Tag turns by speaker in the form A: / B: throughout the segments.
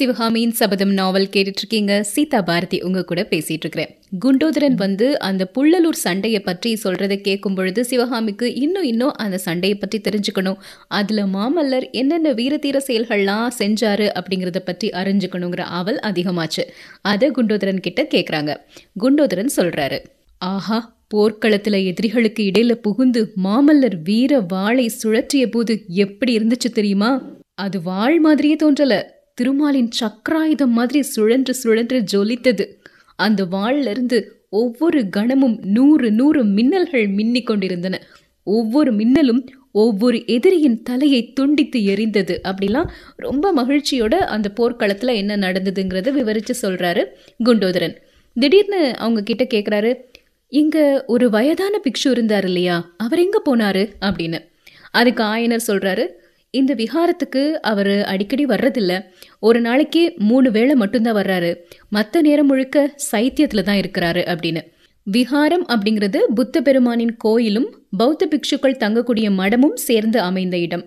A: சிவகாமியின் சபதம் நாவல் கேட்டுட்டு இருக்கீங்க சீதா பாரதி உங்க கூட பேசிட்டு இருக்கிறேன் குண்டோதரன் வந்து அந்த புள்ளலூர் சண்டையை பற்றி சொல்றதை கேட்கும் பொழுது சிவகாமிக்கு இன்னும் இன்னும் அந்த சண்டையை பற்றி தெரிஞ்சுக்கணும். அதுல மாமல்லர் என்னென்ன வீரதீர செயல்கள்லாம் செஞ்சாரு அப்படிங்கிறத பற்றி அறிஞ்சுக்கணுங்கிற ஆவல் அதிகமாச்சு. அதை குண்டோதரன் கிட்ட கேக்குறாங்க. குண்டோதரன் சொல்றாரு ஆஹா போர்க்களத்துல எதிரிகளுக்கு இடையில புகுந்து மாமல்லர் வீர வாளை சுழற்றிய போது எப்படி இருந்துச்சு தெரியுமா? அது வாழ் மாதிரியே தோன்றல. திருமாலின் சக்கராயுதம் மாதிரி சுழன்று சுழன்று ஜொலித்தது. அந்த வாள்ல இருந்து ஒவ்வொரு கணமும் நூறு நூறு மின்னல்கள் மின்னிக் கொண்டிருந்தன. ஒவ்வொரு மின்னலும் ஒவ்வொரு எதிரியின் தலையை துண்டித்து எரிந்தது அப்படிலாம் ரொம்ப மகிழ்ச்சியோட அந்த போர்க்களத்தில் என்ன நடந்ததுங்கிறத விவரித்து சொல்கிறாரு குண்டோதரன். திடீர்னு அவங்க கிட்ட கேட்குறாரு இங்கே ஒரு வயதான பிக்ஷு இருந்தார் இல்லையா? அவர் எங்கே போனாரு? அப்படின்னு. அதுக்கு ஆயனர் சொல்கிறாரு இந்த விஹாரத்துக்கு அவர் அடிக்கடி வர்றதில்ல. ஒரு நாளைக்கு மூணு வேளை மட்டும்தான் வர்றாரு. மற்ற நேரம் முழுக்க சைத்தியத்தில் தான் இருக்கிறாரு அப்படின்னு. விஹாரம் அப்படிங்கிறது புத்த பெருமானின் கோயிலும் பௌத்த பிக்ஷுக்கள் தங்கக்கூடிய மடமும் சேர்ந்து அமைந்த இடம்.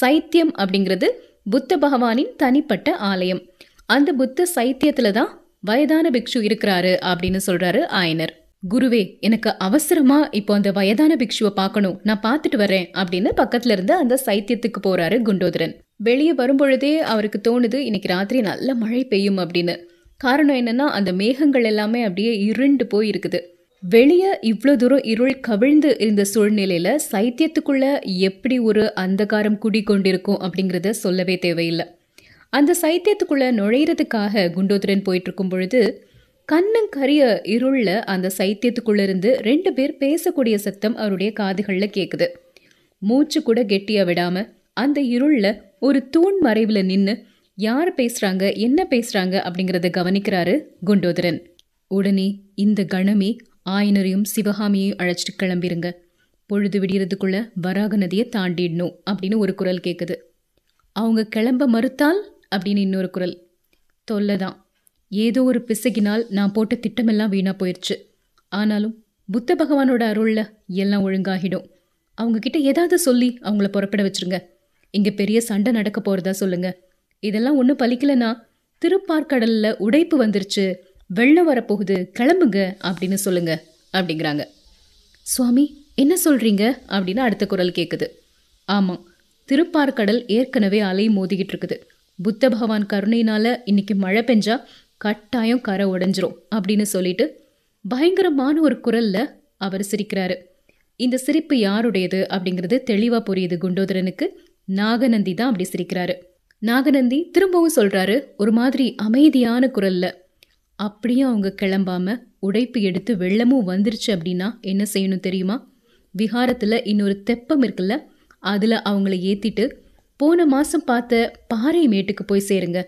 A: சைத்தியம் அப்படிங்கிறது புத்த பகவானின் தனிப்பட்ட ஆலயம். அந்த புத்த சைத்தியத்தில் தான் வயதான பிக்ஷு இருக்கிறாரு அப்படின்னு சொல்கிறாரு ஆயனர். குருவே எனக்கு அவசரமா இப்போ அந்த வயதான பிக்ஷுவை பார்க்கணும். நான் பார்த்துட்டு வரேன் அப்படின்னு பக்கத்துல இருந்து அந்த சைத்தியத்துக்கு போறாரு குண்டோதரன். வெளியே வரும்பொழுதே அவருக்கு தோணுது இன்னைக்கு ராத்திரி நல்ல மழை பெய்யும் அப்படின்னு. காரணம் என்னன்னா அந்த மேகங்கள் எல்லாமே அப்படியே இருண்டு போய் இருக்குது வெளியே இவ்வளோ தூரம் இருள் கவிழ்ந்து இருந்த சூழ்நிலையில சைத்தியத்துக்குள்ள எப்படி ஒரு அந்தகாரம் குடிக்கொண்டிருக்கும் அப்படிங்கிறத சொல்லவே தேவையில்லை. அந்த சைத்தியத்துக்குள்ள நுழையிறதுக்காக குண்டோதரன் போயிட்டு இருக்கும் பொழுது கண்ணங்கரிய இருள அந்த சைத்தியத்துக்குள்ள இருந்து ரெண்டு பேர் பேசக்கூடிய சத்தம் அவருடைய காதுகள்ல கேக்குது. மூச்சு கூட கெட்டியா விடாம அந்த இருள்ல ஒரு தூண் மறைவுல நின்னு யார் பேசுறாங்க? என்ன பேசுறாங்க? அப்படிங்கறத கவனிக்கிறாரு குண்டோதரன். உடனே இந்த கணமே ஆயனரையும் சிவகாமியையும் அழைச்சிட்டு கிளம்பிருங்க. பொழுது விடியறதுக்குள்ள வராக நதியை தாண்டிடணும் அப்படின்னு ஒரு குரல் கேக்குது. அவங்க கிளம்ப மறுத்தால்? அப்படின்னு இன்னொரு குரல். தொல்லைதான். ஏதோ ஒரு பிசகினால் நான் போட்ட திட்டமெல்லாம் வீணாக போயிடுச்சு ஆனாலும் புத்த பகவானோட அருளில் எல்லாம் ஒழுங்காகிடும். அவங்கக்கிட்ட ஏதாவது சொல்லி அவங்கள புறப்பட வச்சுருங்க. இங்கே பெரிய சண்டை நடக்க போகிறதா சொல்லுங்கள் இதெல்லாம் ஒன்றும் பலிக்கலைன்னா திருப்பார்க்கடலில் உடைப்பு வந்துருச்சு. வெள்ளம் வரப்போகுது கிளம்புங்க அப்படின்னு சொல்லுங்க அப்படிங்கிறாங்க. சுவாமி என்ன சொல்கிறீங்க அப்படின்னு அடுத்த குரல் கேட்குது ஆமாம் திருப்பார்க்கடல் ஏற்கனவே அலை மோதிக்கிட்டு இருக்குது. புத்த பகவான் கருணையினால இன்னைக்கு மழை பெஞ்சா கட்டாயம் கரை உடைஞ்சிரும் அப்படின்னு சொல்லிட்டு பயங்கரமான ஒரு குரல்ல அவர் சிரிக்கிறாரு. இந்த சிரிப்பு யாருடையது? அப்படிங்கிறது தெளிவாக புரியுது குண்டோதரனுக்கு. நாகநந்தி தான் அப்படி சிரிக்கிறாரு. நாகநந்தி திரும்பவும் சொல்றாரு ஒரு மாதிரி அமைதியான குரல்ல. அப்படியே அவங்க கிளம்பாம உடைப்பு எடுத்து வெள்ளமும் வந்துருச்சு அப்படின்னா என்ன செய்யணும் தெரியுமா? விஹாரத்தில் இன்னொரு தெப்பம் இருக்குல்ல அதில் அவங்கள ஏற்றிட்டு போன மாதம் பார்த்த பாறை மேட்டுக்கு போய் சேருங்க.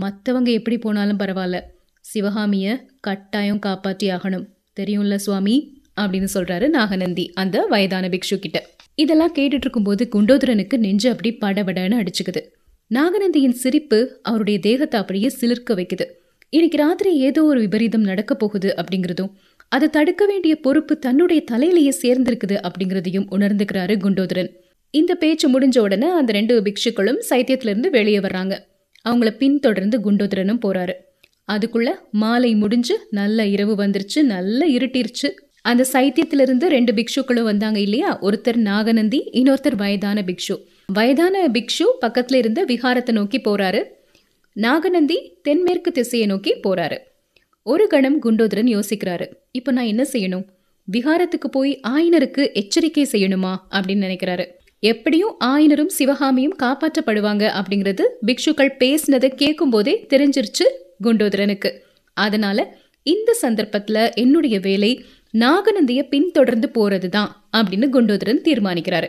A: மற்றவங்க எப்படி போனாலும் பரவாயில்ல. சிவகாமியை கட்டாயம் காப்பாற்றி ஆகணும். தெரியும்ல சுவாமி? அப்படின்னு சொல்றாரு நாகநந்தி அந்த வயதான பிக்ஷு கிட்ட. இதெல்லாம் கேட்டுட்டு இருக்கும்போது குண்டோதரனுக்கு நெஞ்சு அப்படி படபடன்னு அடிச்சுக்குது. நாகநந்தியின் சிரிப்பு அவருடைய தேகத்தை அப்படியே சிலிர்க்க வைக்குது. இன்னைக்கு ராத்திரி ஏதோ ஒரு விபரீதம் நடக்க போகுது அப்படிங்கிறதும் அதை தடுக்க வேண்டிய பொறுப்பு தன்னுடைய தலையிலேயே சேர்ந்திருக்குது அப்படிங்கிறதையும் உணர்ந்துக்கிறாரு குண்டோதரன். இந்த பேச்சு முடிஞ்ச உடனே அந்த ரெண்டு பிக்ஷுக்களும் சைத்தியத்திலிருந்து வெளியே வர்றாங்க. அவங்கள பின்தொடர்ந்து குண்டோதரனும் போறாரு. அதுக்குள்ள மாலை முடிஞ்சு நல்ல இரவு வந்துருச்சு நல்ல இருட்டிருச்சு. அந்த சைத்தியத்திலிருந்து ரெண்டு பிக்ஷுக்களும் வந்தாங்க இல்லையா? ஒருத்தர் நாகநந்தி இன்னொருத்தர் வயதான பிக்ஷு. வயதான பிக்ஷு பக்கத்துல இருந்த விஹாரத்தை நோக்கி போறாரு. நாகநந்தி தென்மேற்கு திசையை நோக்கி போறாரு. ஒரு கணம் குண்டோதரன் யோசிக்கிறாரு இப்போ நான் என்ன செய்யணும்? விஹாரத்துக்கு போய் ஆயினருக்கு எச்சரிக்கை செய்யணுமா? அப்படின்னு நினைக்கிறாரு. எப்படியும் ஆயனரும் சிவகாமியும் காப்பாற்றப்படுவாங்க அப்படிங்கிறது பிக்ஷுக்கள் பேசினதை கேட்கும் போதே தெரிஞ்சிருச்சு குண்டோதரனுக்கு. அதனால இந்த சந்தர்ப்பத்துல என்னுடைய வேலை நாகநந்தியை பின்தொடர்ந்து போறது தான் அப்படின்னு குண்டோதரன் தீர்மானிக்கிறாரு.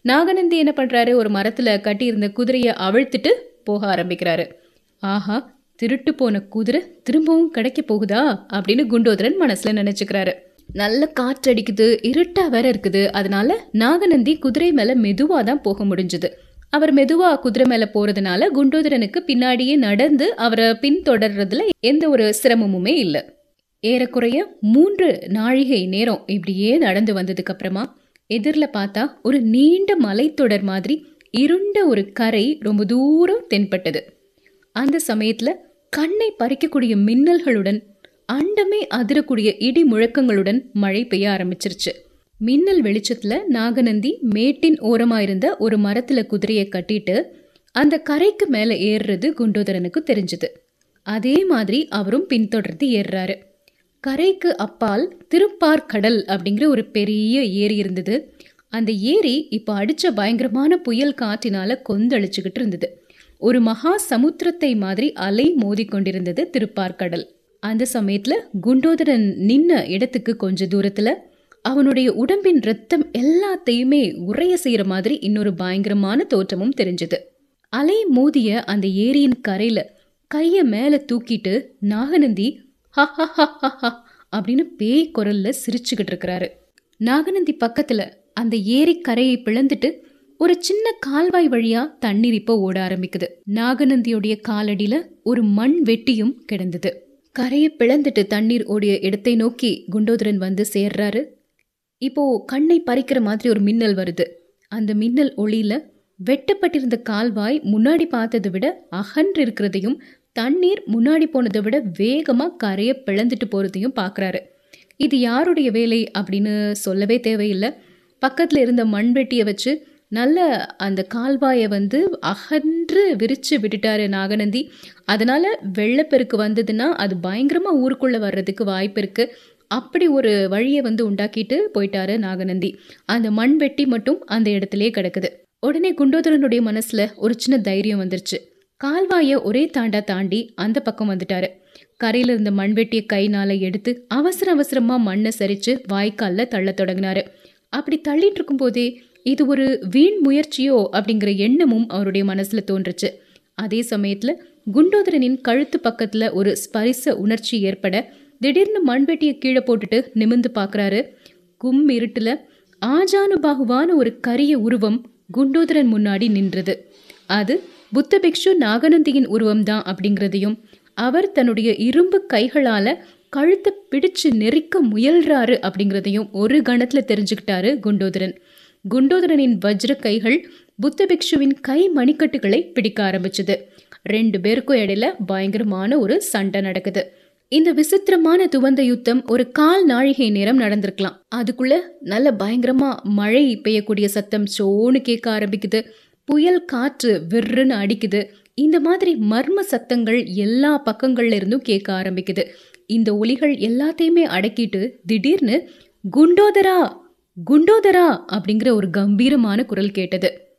A: நாகநந்தி என்ன பண்றாரு? ஒரு மரத்துல கட்டியிருந்த குதிரையை அவிழ்த்துட்டு போக ஆரம்பிக்கிறாரு. ஆஹா திருட்டு போன குதிரை திரும்பவும் கிடைக்க போகுதா அப்படின்னு குண்டோதரன் மனசுல நினைச்சுக்கிறாரு. நல்ல காற்றடிக்குது இருட்டா வேற இருக்குது. அதனால நாகநந்தி குதிரை மேல மெதுவா தான் போக முடிஞ்சது. அவர் மெதுவா குதிரை மேல போறதுனால குண்டோதரனுக்கு பின்னாடியே நடந்து அவரை பின்தொடர்றதுல எந்த ஒரு சிரமமுமே இல்லை. ஏறக்குறைய மூன்று நாழிகை நேரம் இப்படியே நடந்து வந்ததுக்கு அப்புறமா எதிரில் பார்த்தா ஒரு நீண்ட மலைத்தொடர் மாதிரி இருண்ட ஒரு கரை ரொம்ப தூரம் தென்பட்டது. அந்த சமயத்தில் கண்ணை பறிக்கக்கூடிய மின்னல்களுடன் அண்டமே அதிரக்கூடிய இடி முழக்கங்களுடன் மழை பெய்ய ஆரம்பிச்சிருச்சு. மின்னல் வெளிச்சத்துல நாகநந்தி மேட்டின் ஓரமா இருந்த ஒரு மரத்துல குதிரையை கட்டிட்டு அந்த கரைக்கு மேல ஏறுறது குண்டோதரனுக்கு தெரிஞ்சது. அதே மாதிரி அவரும் பின்தொடர்ந்து ஏறுறாரு. கரைக்கு அப்பால் திருப்பார் கடல் அப்படிங்கிற ஒரு பெரிய ஏரி இருந்தது. அந்த ஏரி இப்போ அடிச்ச பயங்கரமான புயல் காற்றினால கொந்தளிச்சுக்கிட்டு இருந்தது. ஒரு மகா சமுத்திரத்தை மாதிரி அலை மோதி கொண்டிருந்தது திருப்பார்கடல். அந்த சமயத்தில் குண்டோதரன் நின்ன இடத்துக்கு கொஞ்ச தூரத்தில் அவனுடைய உடம்பின் ரத்தம் எல்லாத்தையுமே உறைய செய்கிற மாதிரி இன்னொரு பயங்கரமான தோற்றமும் தெரிஞ்சது. அலை மோதிய அந்த ஏரியின் கரையில் கையை மேலே தூக்கிட்டு நாகநந்தி ஹா ஹா ஹா ஹா ஹா அப்படின்னு பேய் குரல்ல சிரிச்சுக்கிட்டு இருக்கிறாரு. நாகநந்தி பக்கத்தில் அந்த ஏரி கரையை பிளந்துட்டு ஒரு சின்ன கால்வாய் வழியா தண்ணீர் இப்போ ஓட ஆரம்பிக்குது. நாகநந்தியுடைய காலடியில ஒரு மண் வெட்டியும் கிடந்தது. கரையை பிளந்துட்டு தண்ணீர் ஓடிய இடத்தை நோக்கி குண்டோதரன் வந்து சேர்றாரு. இப்போ கண்ணை பறிக்கிற மாதிரி ஒரு மின்னல் வருது. அந்த மின்னல் ஒளியில வெட்டப்பட்டிருந்த கால்வாய் முன்னாடி பார்த்ததை விட அகன்று இருக்கிறதையும் தண்ணீர் முன்னாடி போனதை விட வேகமாக கரையை பிளந்துட்டு போகிறதையும் பார்க்குறாரு. இது யாருடைய வேலை அப்படின்னு சொல்லவே தேவையில்லை. பக்கத்தில் இருந்த மண்வெட்டியை வச்சு நல்ல அந்த கால்வாயை வந்து அகன்று விரித்து விட்டுட்டாரு நாகநந்தி. அதனால் வெள்ளப்பெருக்கு வந்ததுன்னா அது பயங்கரமாக ஊருக்குள்ளே வர்றதுக்கு வாய்ப்பு இருக்குது அப்படி ஒரு வழியை வந்து உண்டாக்கிட்டு போயிட்டாரு நாகநந்தி. அந்த மண் வெட்டி மட்டும் அந்த இடத்துலயே கிடக்குது. உடனே குண்டோதரனுடைய மனசுல ஒரு சின்ன தைரியம் வந்துருச்சு. கால்வாயை ஒரே தாண்டா தாண்டி அந்த பக்கம் வந்துட்டாரு. கரையில இருந்த மண்வெட்டியை கைனால எடுத்து அவசர அவசரமா மண்ணை சரிச்சு வாய்க்கால்ல தள்ள தொடங்கினாரு. அப்படி தள்ளிட்டு இருக்கும் போதே இது ஒரு வீண் முயற்சியோ அப்படிங்கிற எண்ணமும் அவருடைய மனசில் தோன்றுச்சு. அதே சமயத்தில் குண்டோதரனின் கழுத்து பக்கத்தில் ஒரு ஸ்பரிச உணர்ச்சி ஏற்பட திடீர்னு மண்வெட்டியை கீழே போட்டுட்டு நிமிந்து பார்க்குறாரு கும் இருட்டில் ஆஜானுபாகுவான ஒரு கரிய உருவம் குண்டோதரன் முன்னாடி நின்றது. அது புத்த பிக்ஷு நாகநந்தியின் உருவம்தான் அப்படிங்கிறதையும் அவர் தன்னுடைய இரும்பு கைகளால் கழுத்தை பிடிச்சு நெரிக்க முயல்றாரு அப்படிங்கிறதையும் ஒரு கணத்தில் தெரிஞ்சுக்கிட்டாரு குண்டோதரன். குண்டோதரனின் வஜ்ர கைகள் புத்த பிக்ஷுவின் கை மணிக்கட்டுகளை பிடிக்க ஆரம்பிச்சது. ரெண்டு பேருக்கும் இடையில பயங்கரமான ஒரு சண்டை நடக்குது. இந்த விசித்திரமான துவந்த யுத்தம் ஒரு கால் நாழிகை நேரம் நடந்திருக்கலாம். அதுக்குள்ள நல்ல பயங்கரமா மழை பெய்யக்கூடிய சத்தம் சோன்னு கேட்க ஆரம்பிக்குது. புயல் காற்று விற்றுன்னு அடிக்குது. இந்த மாதிரி மர்ம சத்தங்கள் எல்லா பக்கங்கள்ல இருந்தும் கேட்க ஆரம்பிக்குது. இந்த ஒலிகள் எல்லாத்தையுமே அடக்கிட்டு திடீர்னு குண்டோதரா குண்டோதரா அப்படிங்கிற ஒரு கம்பீரமான குரல் கேட்டது.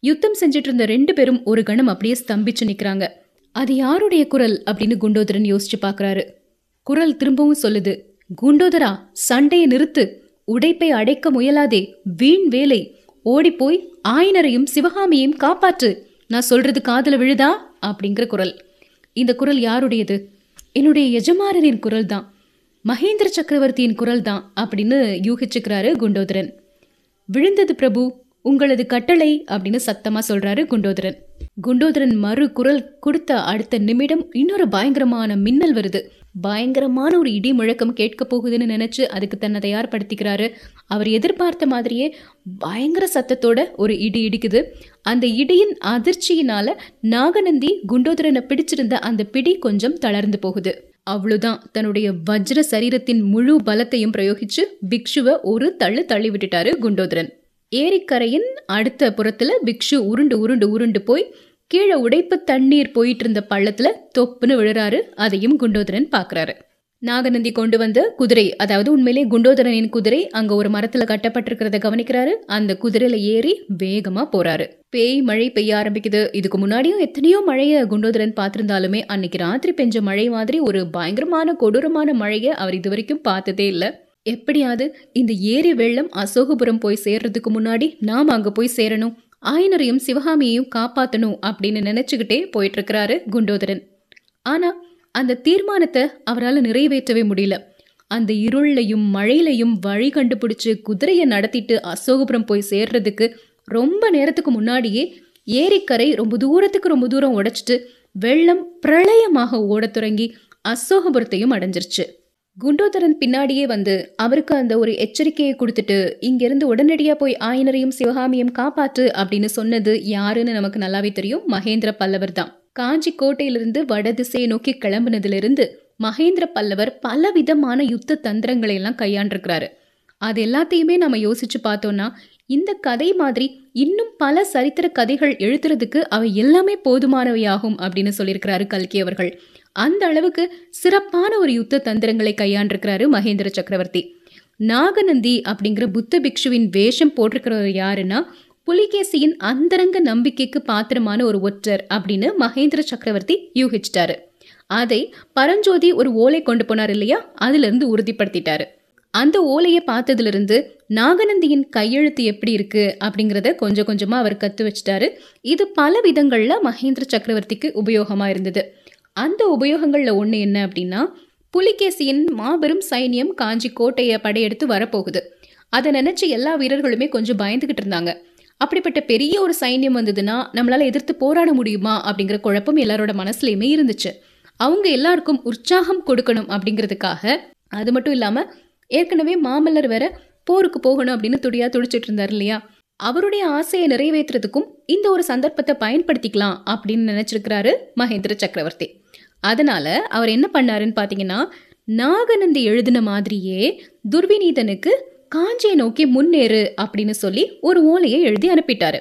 A: யுத்தம் செஞ்சிட்டு இருந்த ரெண்டு பேரும் ஒரு கணம் அப்படியே ஸ்தம்பிச்சு நிற்கிறாங்க அது யாருடைய குரல் அப்படின்னு குண்டோதரன் யோசிச்சு பார்க்கறாரு குரல் திரும்பவும் சொல்லுது குண்டோதரா சண்டையை நிறுத்து. உடைப்பை அடைக்க முயலாதே. வீண் வேலை. ஓடிப்போய் ஆயனரையும் சிவகாமியையும் காப்பாற்று. நான் சொல்றது காதல விழுதா? அப்படிங்கிற குரல். இந்த குரல் யாருடையது? என்னுடைய எஜமானரின் குரல் தான் மகேந்திர சக்கரவர்த்தியின் குரல் தான் அப்படின்னு யூகிச்சுக்கிறாரு குண்டோதரன். விழுந்தது பிரபு உங்களது கட்டளை அப்படின்னு சத்தமா சொல்றாரு குண்டோதரன். குண்டோதரன் மறு குரல் கொடுத்த அடுத்த நிமிடம் இன்னொரு பயங்கரமான மின்னல் வருது. பயங்கரமான ஒரு இடி முழக்கம் கேட்க போகுதுன்னு நினைச்சு அதுக்கு தன்னை தயார்படுத்திக்கிறாரு. அவர் எதிர்பார்த்த மாதிரியே பயங்கர சத்தத்தோட ஒரு இடி இடிக்குது. அந்த இடியின் அதிர்ச்சியினால நாகநந்தி குண்டோதரனை பிடிச்சிருந்த அந்த பிடி கொஞ்சம் தளர்ந்து போகுது. அவ்வளோதான் தன்னுடைய வஜ்ர சரீரத்தின் முழு பலத்தையும் பிரயோகிச்சு பிக்ஷுவை ஒரு தள்ளு தள்ளி விட்டுட்டாரு குண்டோதரன். ஏரிக்கரையின் அடுத்த புறத்துல பிக்ஷு உருண்டு உருண்டு உருண்டு போய் கீழே உடைப்பு தண்ணீர் போயிட்டு இருந்த பள்ளத்துல தொப்புன்னு விழுறாரு. அதையும் குண்டோதரன் பாக்குறாரு. நாகநந்தி கொண்டு வந்த குதிரை அதாவது உண்மையிலே குண்டோதரனின் குதிரை அங்க ஒரு மரத்துல கட்டப்பட்டிருக்கிறத கவனிக்கிறாரு. அந்த குதிரையில ஏறி வேகமா போறாரு. பேய் மழை பெய்ய ஆரம்பிக்குது. இதுக்கு முன்னாடியும் எத்தனையோ மழைய குண்டோதரன் பார்த்திருந்தாலுமே அன்னைக்கு ராத்திரி பெஞ்ச மழை மாதிரி ஒரு பயங்கரமான கொடூரமான மழைய அவர் இது வரைக்கும் பார்த்ததே இல்லை. எப்படியாவது இந்த ஏரி வெள்ளம் அசோகபுரம் போய் சேர்றதுக்கு முன்னாடி நாம் அங்க போய் சேரணும். ஆயனரையும் சிவகாமியையும் காப்பாத்தணும் அப்படின்னு நினைச்சுக்கிட்டே போயிட்டு இருக்கிறாரு குண்டோதரன். ஆனா அந்த தீர்மானத்தை அவரால் நிறைவேற்றவே முடியல. அந்த இருளையும் மழையிலையும் வழி கண்டுபிடிச்சு குதிரையை நடத்திட்டு அசோகபுரம் போய் சேர்றதுக்கு ரொம்ப நேரத்துக்கு முன்னாடியே ஏரிக்கரை ரொம்ப தூரத்துக்கு ரொம்ப தூரம் உடைச்சிட்டு வெள்ளம் பிரளயமாக ஓடத் தொடங்கி அசோகபுரத்தையும் அடைஞ்சிருச்சு. குண்டோதரன் பின்னாடியே வந்து அவருக்கு அந்த ஒரு எச்சரிக்கையை கொடுத்துட்டு இங்கிருந்து உடனடியாக போய் ஆயனரையும் சிவகாமியும் காப்பாற்று அப்படின்னு சொன்னது யாருன்னு நமக்கு நல்லாவே தெரியும். மகேந்திர பல்லவர் தான். காஞ்சி கோட்டையிலிருந்து வடதிசையை நோக்கி கிளம்புனதிலிருந்து மகேந்திர பல்லவர் பலவிதமான யுத்த தந்திரங்களை எல்லாம் கையாண்டிருக்கிறாரு. அது எல்லாத்தையுமே நம்ம யோசிச்சு பார்த்தோம்னா இந்த கதை மாதிரி இன்னும் பல சரித்திர கதைகள் எழுதுறதுக்கு அவை எல்லாமே போதுமானவையாகும் அப்படின்னு சொல்லியிருக்கிறாரு கல்கி அவர்கள். அந்த அளவுக்கு சிறப்பான ஒரு யுத்த தந்திரங்களை கையாண்டிருக்கிறாரு மகேந்திர சக்கரவர்த்தி. நாகநந்தி அப்படிங்கிற புத்த பிக்ஷுவின் வேஷம் போட்டிருக்கிறவர் யாருன்னா புலிகேசியின் அந்தரங்க நம்பிக்கைக்கு பாத்திரமான ஒரு ஒற்றர் அப்படின்னு மகேந்திர சக்கரவர்த்தி யூகிச்சிட்டாரு. அதை பரஞ்சோதி ஒரு ஓலை கொண்டு போனார் இல்லையா? அதிலிருந்து உறுதிப்படுத்திட்டாரு. அந்த ஓலையை பார்த்ததுலேருந்து நாகநந்தியின் கையெழுத்து எப்படி இருக்கு அப்படிங்கிறத கொஞ்சம் கொஞ்சமாக அவர் கற்று வச்சிட்டாரு. இது பல விதங்களில் மகேந்திர சக்கரவர்த்திக்கு உபயோகமாக இருந்தது. அந்த உபயோகங்களில் ஒன்று என்ன அப்படின்னா புலிகேசியின் மாபெரும் சைனியம் காஞ்சி கோட்டையை படையெடுத்து வரப்போகுது. அதை நினச்சி எல்லா வீரர்களுமே கொஞ்சம் பயந்துகிட்டு இருந்தாங்க. அப்படிப்பட்ட பெரிய ஒரு சைன்யம் வந்ததுன்னா நம்மளால் எதிர்த்து போராட முடியுமா அப்படிங்கிற குழப்பம் எல்லாரோட மனசுலையுமே இருந்துச்சு. அவங்க எல்லாருக்கும் உற்சாகம் கொடுக்கணும் அப்படிங்கிறதுக்காக அது மட்டும் இல்லாமல் ஏற்கனவே மாமல்லர் வேற போருக்கு போகணும் அப்படின்னு துடியா துடிச்சிட்டு இருந்தார் இல்லையா? அவருடைய ஆசையை நிறைவேற்றுறதுக்கும் இந்த ஒரு சந்தர்ப்பத்தை பயன்படுத்திக்கலாம் அப்படின்னு நினைச்சிருக்கிறாரு மகேந்திர சக்கரவர்த்தி. அதனால அவர் என்ன பண்ணாருன்னு பார்த்தீங்கன்னா நாகநந்தி எழுதின மாதிரியே துர்விநீதனுக்கு காஞ்சியை நோக்கி முன்னேறு அப்படின்னு சொல்லி ஒரு ஓலையை எழுதி அனுப்பிட்டாரு.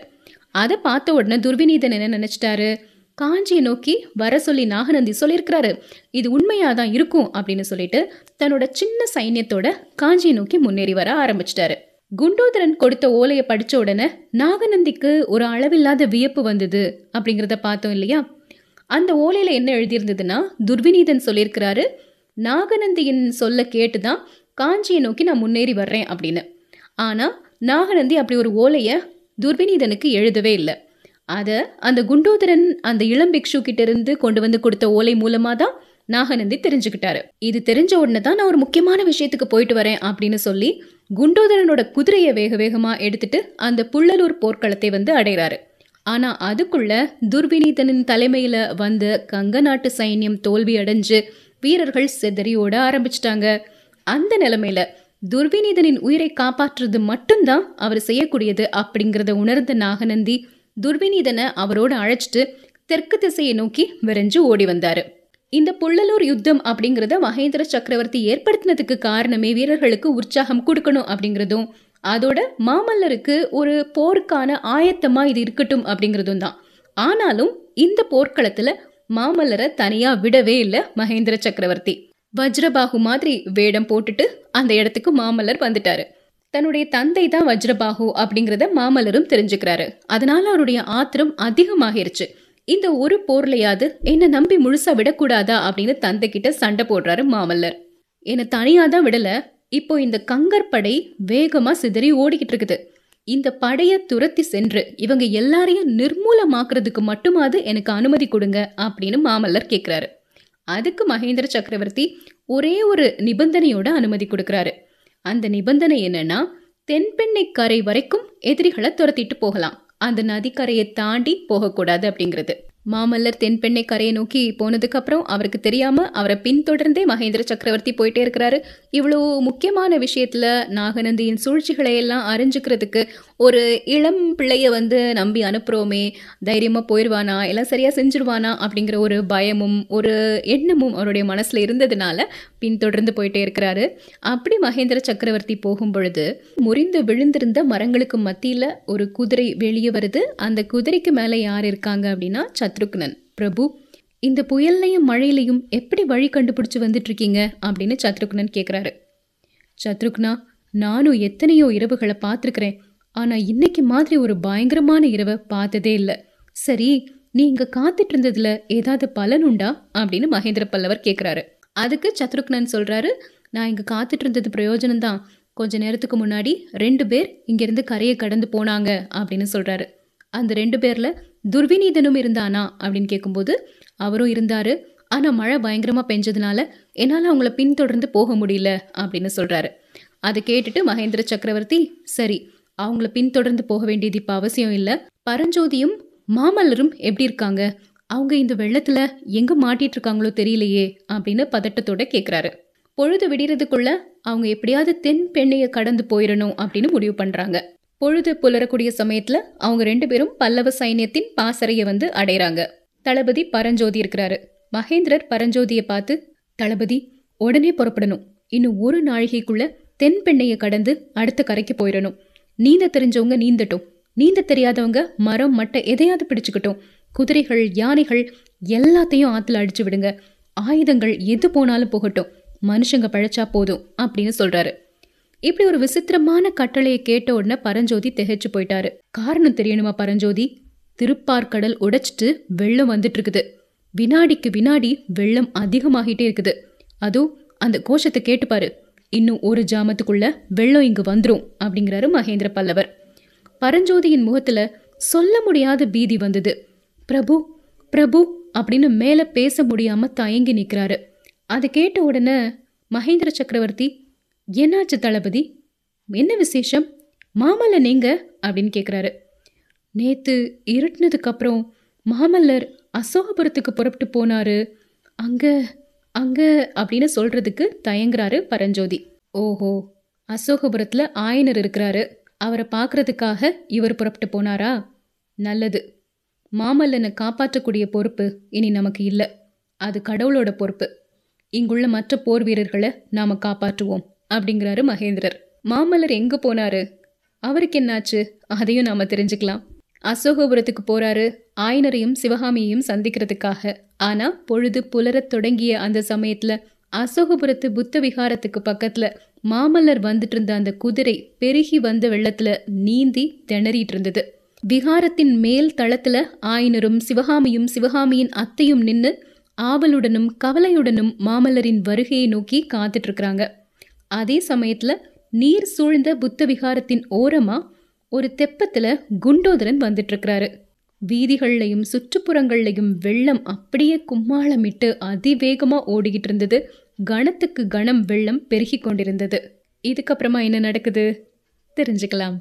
A: அதை பார்த்த உடனே துர்விநீதன் என்ன நினைச்சிட்டாரு? காஞ்சியை நோக்கி வர சொல்லி நாகநந்தி சொல்லியிருக்கிறாரு. இது உண்மையாக தான் இருக்கும் அப்படின்னு சொல்லிட்டு தன்னோட சின்ன சைன்யத்தோட காஞ்சியை நோக்கி முன்னேறி வர ஆரம்பிச்சிட்டாரு. குண்டோதரன் கொடுத்த ஓலையை படித்த உடனே நாகநந்திக்கு ஒரு அளவில்லாத வியப்பு வந்தது அப்படிங்கிறத பார்த்தோம் இல்லையா? அந்த ஓலையில் என்ன எழுதியிருந்ததுன்னா துர்விநீதன் சொல்லியிருக்கிறாரு நாகநந்தியின் சொல்ல கேட்டு தான் காஞ்சியை நோக்கி நான் முன்னேறி வர்றேன் அப்படின்னு. ஆனால் நாகநந்தி அப்படி ஒரு ஓலையை துர்விநீதனுக்கு எழுதவே இல்லை. அதை அந்த குண்டோதரன் அந்த இளம் பிக்ஷு கிட்ட இருந்து கொண்டு வந்து கொடுத்த ஓலை மூலமாக தான் நாகநந்தி தெரிஞ்சுக்கிட்டாரு. இது தெரிஞ்ச உடனே தான் நான் ஒரு முக்கியமான விஷயத்துக்கு போயிட்டு வரேன் அப்படின்னு சொல்லி குண்டோதரனோட குதிரையை வேக வேகமாக எடுத்துட்டு அந்த புள்ளலூர் போர்க்களத்தை வந்து அடைகிறாரு ஆனால் அதுக்குள்ள துர்விநீதனின் தலைமையில் வந்த கங்க நாட்டு சைன்யம் தோல்வி அடைஞ்சு வீரர்கள் செதறியோட ஆரம்பிச்சிட்டாங்க. அந்த நிலைமையில துர்விநீதனின் உயிரை காப்பாற்றுறது மட்டும்தான் அவர் செய்யக்கூடியது அப்படிங்கிறத உணர்ந்த நாகநந்தி துர்விநீதனை அவரோட அழைச்சிட்டு தெற்கு திசையை நோக்கி விரைஞ்சு ஓடி வந்தாரு. இந்த புள்ளலூர் யுத்தம் அப்படிங்கிறத மகேந்திர சக்கரவர்த்தி ஏற்படுத்தினதுக்கு காரணமே வீரர்களுக்கு உற்சாகம் கொடுக்கணும் அப்படிங்கிறதும் அதோட மாமல்லருக்கு ஒரு போருக்கான ஆயத்தமா இது இருக்கட்டும் அப்படிங்கிறதும் தான். ஆனாலும் இந்த போர்க்களத்துல மாமல்லரை தனியா விடவே இல்லை மகேந்திர சக்கரவர்த்தி. வஜ்ரபாகு மாதிரி வேடம் போட்டுட்டு அந்த இடத்துக்கு மாமல்லர் வந்துட்டாரு. தன்னுடைய தந்தை தான் வஜ்ரபாகு அப்படிங்கிறத மாமல்லரும் தெரிஞ்சுக்கிறாரு. அதனால அவருடைய ஆத்திரம் அதிகமாகிருச்சு. இந்த ஒரு போர்லையாவது என்னை நம்பி முழுசா விடக்கூடாதா அப்படின்னு தந்தை கிட்ட சண்டை போடுறாரு மாமல்லர். என்னை தனியா தான் விடல. இப்போ இந்த கங்கர் படை வேகமா சிதறி ஓடிக்கிட்டு இருக்குது. இந்த படையை துரத்தி சென்று இவங்க எல்லாரையும் நிர்மூலமாக்குறதுக்கு மட்டுமாவது எனக்கு அனுமதி கொடுங்க அப்படின்னு மாமல்லர் கேட்கிறாரு அதுக்கு மகேந்திர சக்கரவர்த்தி ஒரே ஒரு நிபந்தனையோட அனுமதி கொடுக்கறாரு. அந்த நிபந்தனை என்னன்னா தென்பெண்ணை கரை வரைக்கும் எதிரிகளை துரத்திட்டு போகலாம். அந்த நதிக்கரையை தாண்டி போகக்கூடாது அப்படிங்கிறது. மாமல்லர் தென்பெண்ணை கரையை நோக்கி போனதுக்கு அப்புறம் அவருக்கு தெரியாம அவரை பின்தொடர்ந்தே மகேந்திர சக்கரவர்த்தி போயிட்டே இருக்கிறாரு. இவ்வளோ முக்கியமான விஷயத்துல நாகநந்தியின் சூழ்ச்சிகளை எல்லாம் அறிஞ்சுக்கிறதுக்கு ஒரு இளம் பிள்ளைய வந்து நம்பி அனுப்புகிறோமே தைரியமாக போயிடுவானா எல்லாம் சரியாக செஞ்சிருவானா அப்படிங்கிற ஒரு பயமும் ஒரு எண்ணமும் அவருடைய மனசில் இருந்ததுனால பின்தொடர்ந்து போயிட்டே இருக்கிறாரு. அப்படி மகேந்திர சக்கரவர்த்தி போகும் பொழுது முறிந்து விழுந்திருந்த மரங்களுக்கு மத்தியில் ஒரு குதிரை வெளியே வருது. அந்த குதிரைக்கு மேலே யார் இருக்காங்க அப்படின்னா சத்ருக்னன். பிரபு இந்த புயல்லையும் மழையிலையும் எப்படி வழி கண்டுபிடிச்சு வந்துட்ருக்கீங்க அப்படின்னு சத்ருக்னன் கேட்குறாரு சத்ருக்னா நானும் எத்தனையோ இரவுகளை பார்த்துருக்குறேன். ஆனா இன்னைக்கு மாதிரி ஒரு பயங்கரமான இரவை பார்த்ததே இல்லை. சரி நீ இங்க காத்துட்டு இருந்ததுல ஏதாவது பலன் உண்டா? அப்படின்னு மகேந்திர பல்லவர் கேட்குறாரு அதுக்கு சத்ருக்னன் சொல்றாரு நான் இங்க காத்துட்டு இருந்தது பிரயோஜனம் தான் கொஞ்ச நேரத்துக்கு முன்னாடி ரெண்டு பேர் இங்கிருந்து கரையை கடந்து போனாங்க அப்படின்னு சொல்றாரு. அந்த ரெண்டு பேர்ல துர்விநீதனும் இருந்தானா? அப்படின்னு கேட்கும்போது அவரும் இருந்தாரு. ஆனா மழை பயங்கரமா பெஞ்சதுனால என்னால் அவங்கள பின்தொடர்ந்து போக முடியல அப்படின்னு சொல்றாரு. அதை கேட்டுட்டு மகேந்திர சக்கரவர்த்தி சரி அவங்கள பின்தொடர்ந்து போக வேண்டியது இப்ப அவசியம் இல்ல. பரஞ்சோதியும் மாமல்லரும் எப்படி இருக்காங்க? அவங்க இந்த வெள்ளத்துல எங்க மாட்டிட்டு இருக்காங்களோ தெரியலையே அப்படின்னு பதட்டத்தோட கேட்குறாரு பொழுது விடிறதுக்குள்ள அவங்க எப்படியாவது தென் பெண்ணைய கடந்து போயிடணும் அப்படின்னு முடிவு பண்றாங்க. பொழுது புலரக்கூடிய சமயத்துல அவங்க ரெண்டு பேரும் பல்லவ சைன்யத்தின் பாசறையை வந்து அடைறாங்க. தளபதி பரஞ்சோதி இருக்கிறாரு. மகேந்திரர் பரஞ்சோதியை பார்த்து தளபதி உடனே புறப்படணும். இன்னும் ஒரு நாழிகைக்குள்ள தென்பெண்ணையை கடந்து அடுத்த கரைக்கு போயிடணும். நீந்த தெரிஞ்சவங்க நீந்தட்டும். நீந்த தெரியாதவங்க மரம் மட்டை எதையாவது பிடிச்சுக்கிட்டோம். குதிரைகள் யானைகள் எல்லாத்தையும் ஆற்றுல அடிச்சு விடுங்க. ஆயுதங்கள் எது போனாலும் போகட்டும். மனுஷங்க பழைச்சா போதும் அப்படின்னு சொல்றாரு. இப்படி ஒரு விசித்திரமான கட்டளையை கேட்ட உடனே பரஞ்சோதி திகைச்சு போயிட்டாரு. காரணம் தெரியணுமா பரஞ்சோதி? திருப்பார்கடல் உடைச்சிட்டு வெள்ளம் வந்துட்டு இருக்குது வினாடிக்கு வினாடி வெள்ளம் அதிகமாகிட்டே இருக்குது. அதுவும் அந்த கோஷத்தை கேட்டுப்பாரு. இன்னும் ஒரு ஜாமத்துக்குள்ள வெள்ளம் இங்கு வந்துடும் அப்படிங்கிறாரு மகேந்திர பல்லவர். பரஞ்சோதியின் முகத்துல சொல்ல முடியாத பீதி வந்தது. பிரபு பிரபு அப்படின்னு மேல பேச முடியாம தயங்கி நிற்கிறாரு அதை கேட்ட உடனே மகேந்திர சக்கரவர்த்தி என்னாச்சு தளபதி? என்ன விசேஷம்? மாமல்ல நீங்க? அப்படின்னு கேட்குறாரு நேத்து இருட்டினதுக்கு அப்புறம் மாமல்லர் அசோகபுரத்துக்கு புறப்பட்டு போனாரு. அங்கே அங்கே அப்படின்னு சொல்கிறதுக்கு தயங்குறாரு பரஞ்சோதி. ஓஹோ அசோகபுரத்தில் ஆயனர் இருக்கிறாரு. அவரை பார்க்கறதுக்காக இவர் புறப்பட்டு போனாரா? நல்லது. மாமல்லனை காப்பாற்றக்கூடிய பொறுப்பு இனி நமக்கு இல்லை. அது கடவுளோட பொறுப்பு. இங்குள்ள மற்ற போர் வீரர்களை நாம் காப்பாற்றுவோம் அப்படிங்கிறாரு மகேந்திரர். மாமல்லர் எங்கே போனாரு? அவருக்கு என்னாச்சு? அதையும் நாம் தெரிஞ்சுக்கலாம். அசோகபுரத்துக்கு போறாரு. ஆயனரையும் சிவகாமியையும் சந்திக்கிறதுக்காக. ஆனா பொழுது புலரத் தொடங்கிய அந்த சமயத்துல அசோகபுரத்து புத்த விகாரத்துக்கு பக்கத்துல மாமல்லர் வந்துட்டு இருந்த அந்த குதிரை பெருகி வந்த வெள்ளத்துல நீந்தி திணறிட்டு இருந்தது விகாரத்தின் மேல் தளத்துல ஆயனரும் சிவகாமியும் சிவகாமியின் அத்தையும் நின்று ஆவலுடனும் கவலையுடனும் மாமல்லரின் வருகையை நோக்கி காத்துட்டு இருக்கிறாங்க அதே சமயத்துல நீர் சூழ்ந்த புத்த விகாரத்தின் ஓரமா ஒரு தெப்பத்தில் குண்டோதரன் வந்துட்டுருக்கிறாரு. வீதிகள்லையும் சுற்றுப்புறங்கள்லையும் வெள்ளம் அப்படியே கும்மாளமிட்டு அதிவேகமாக ஓடிக்கிட்டு இருந்தது கணத்துக்கு கணம் வெள்ளம் பெருகி கொண்டிருந்தது இதுக்கப்புறமா என்ன நடக்குது? தெரிஞ்சுக்கலாம்.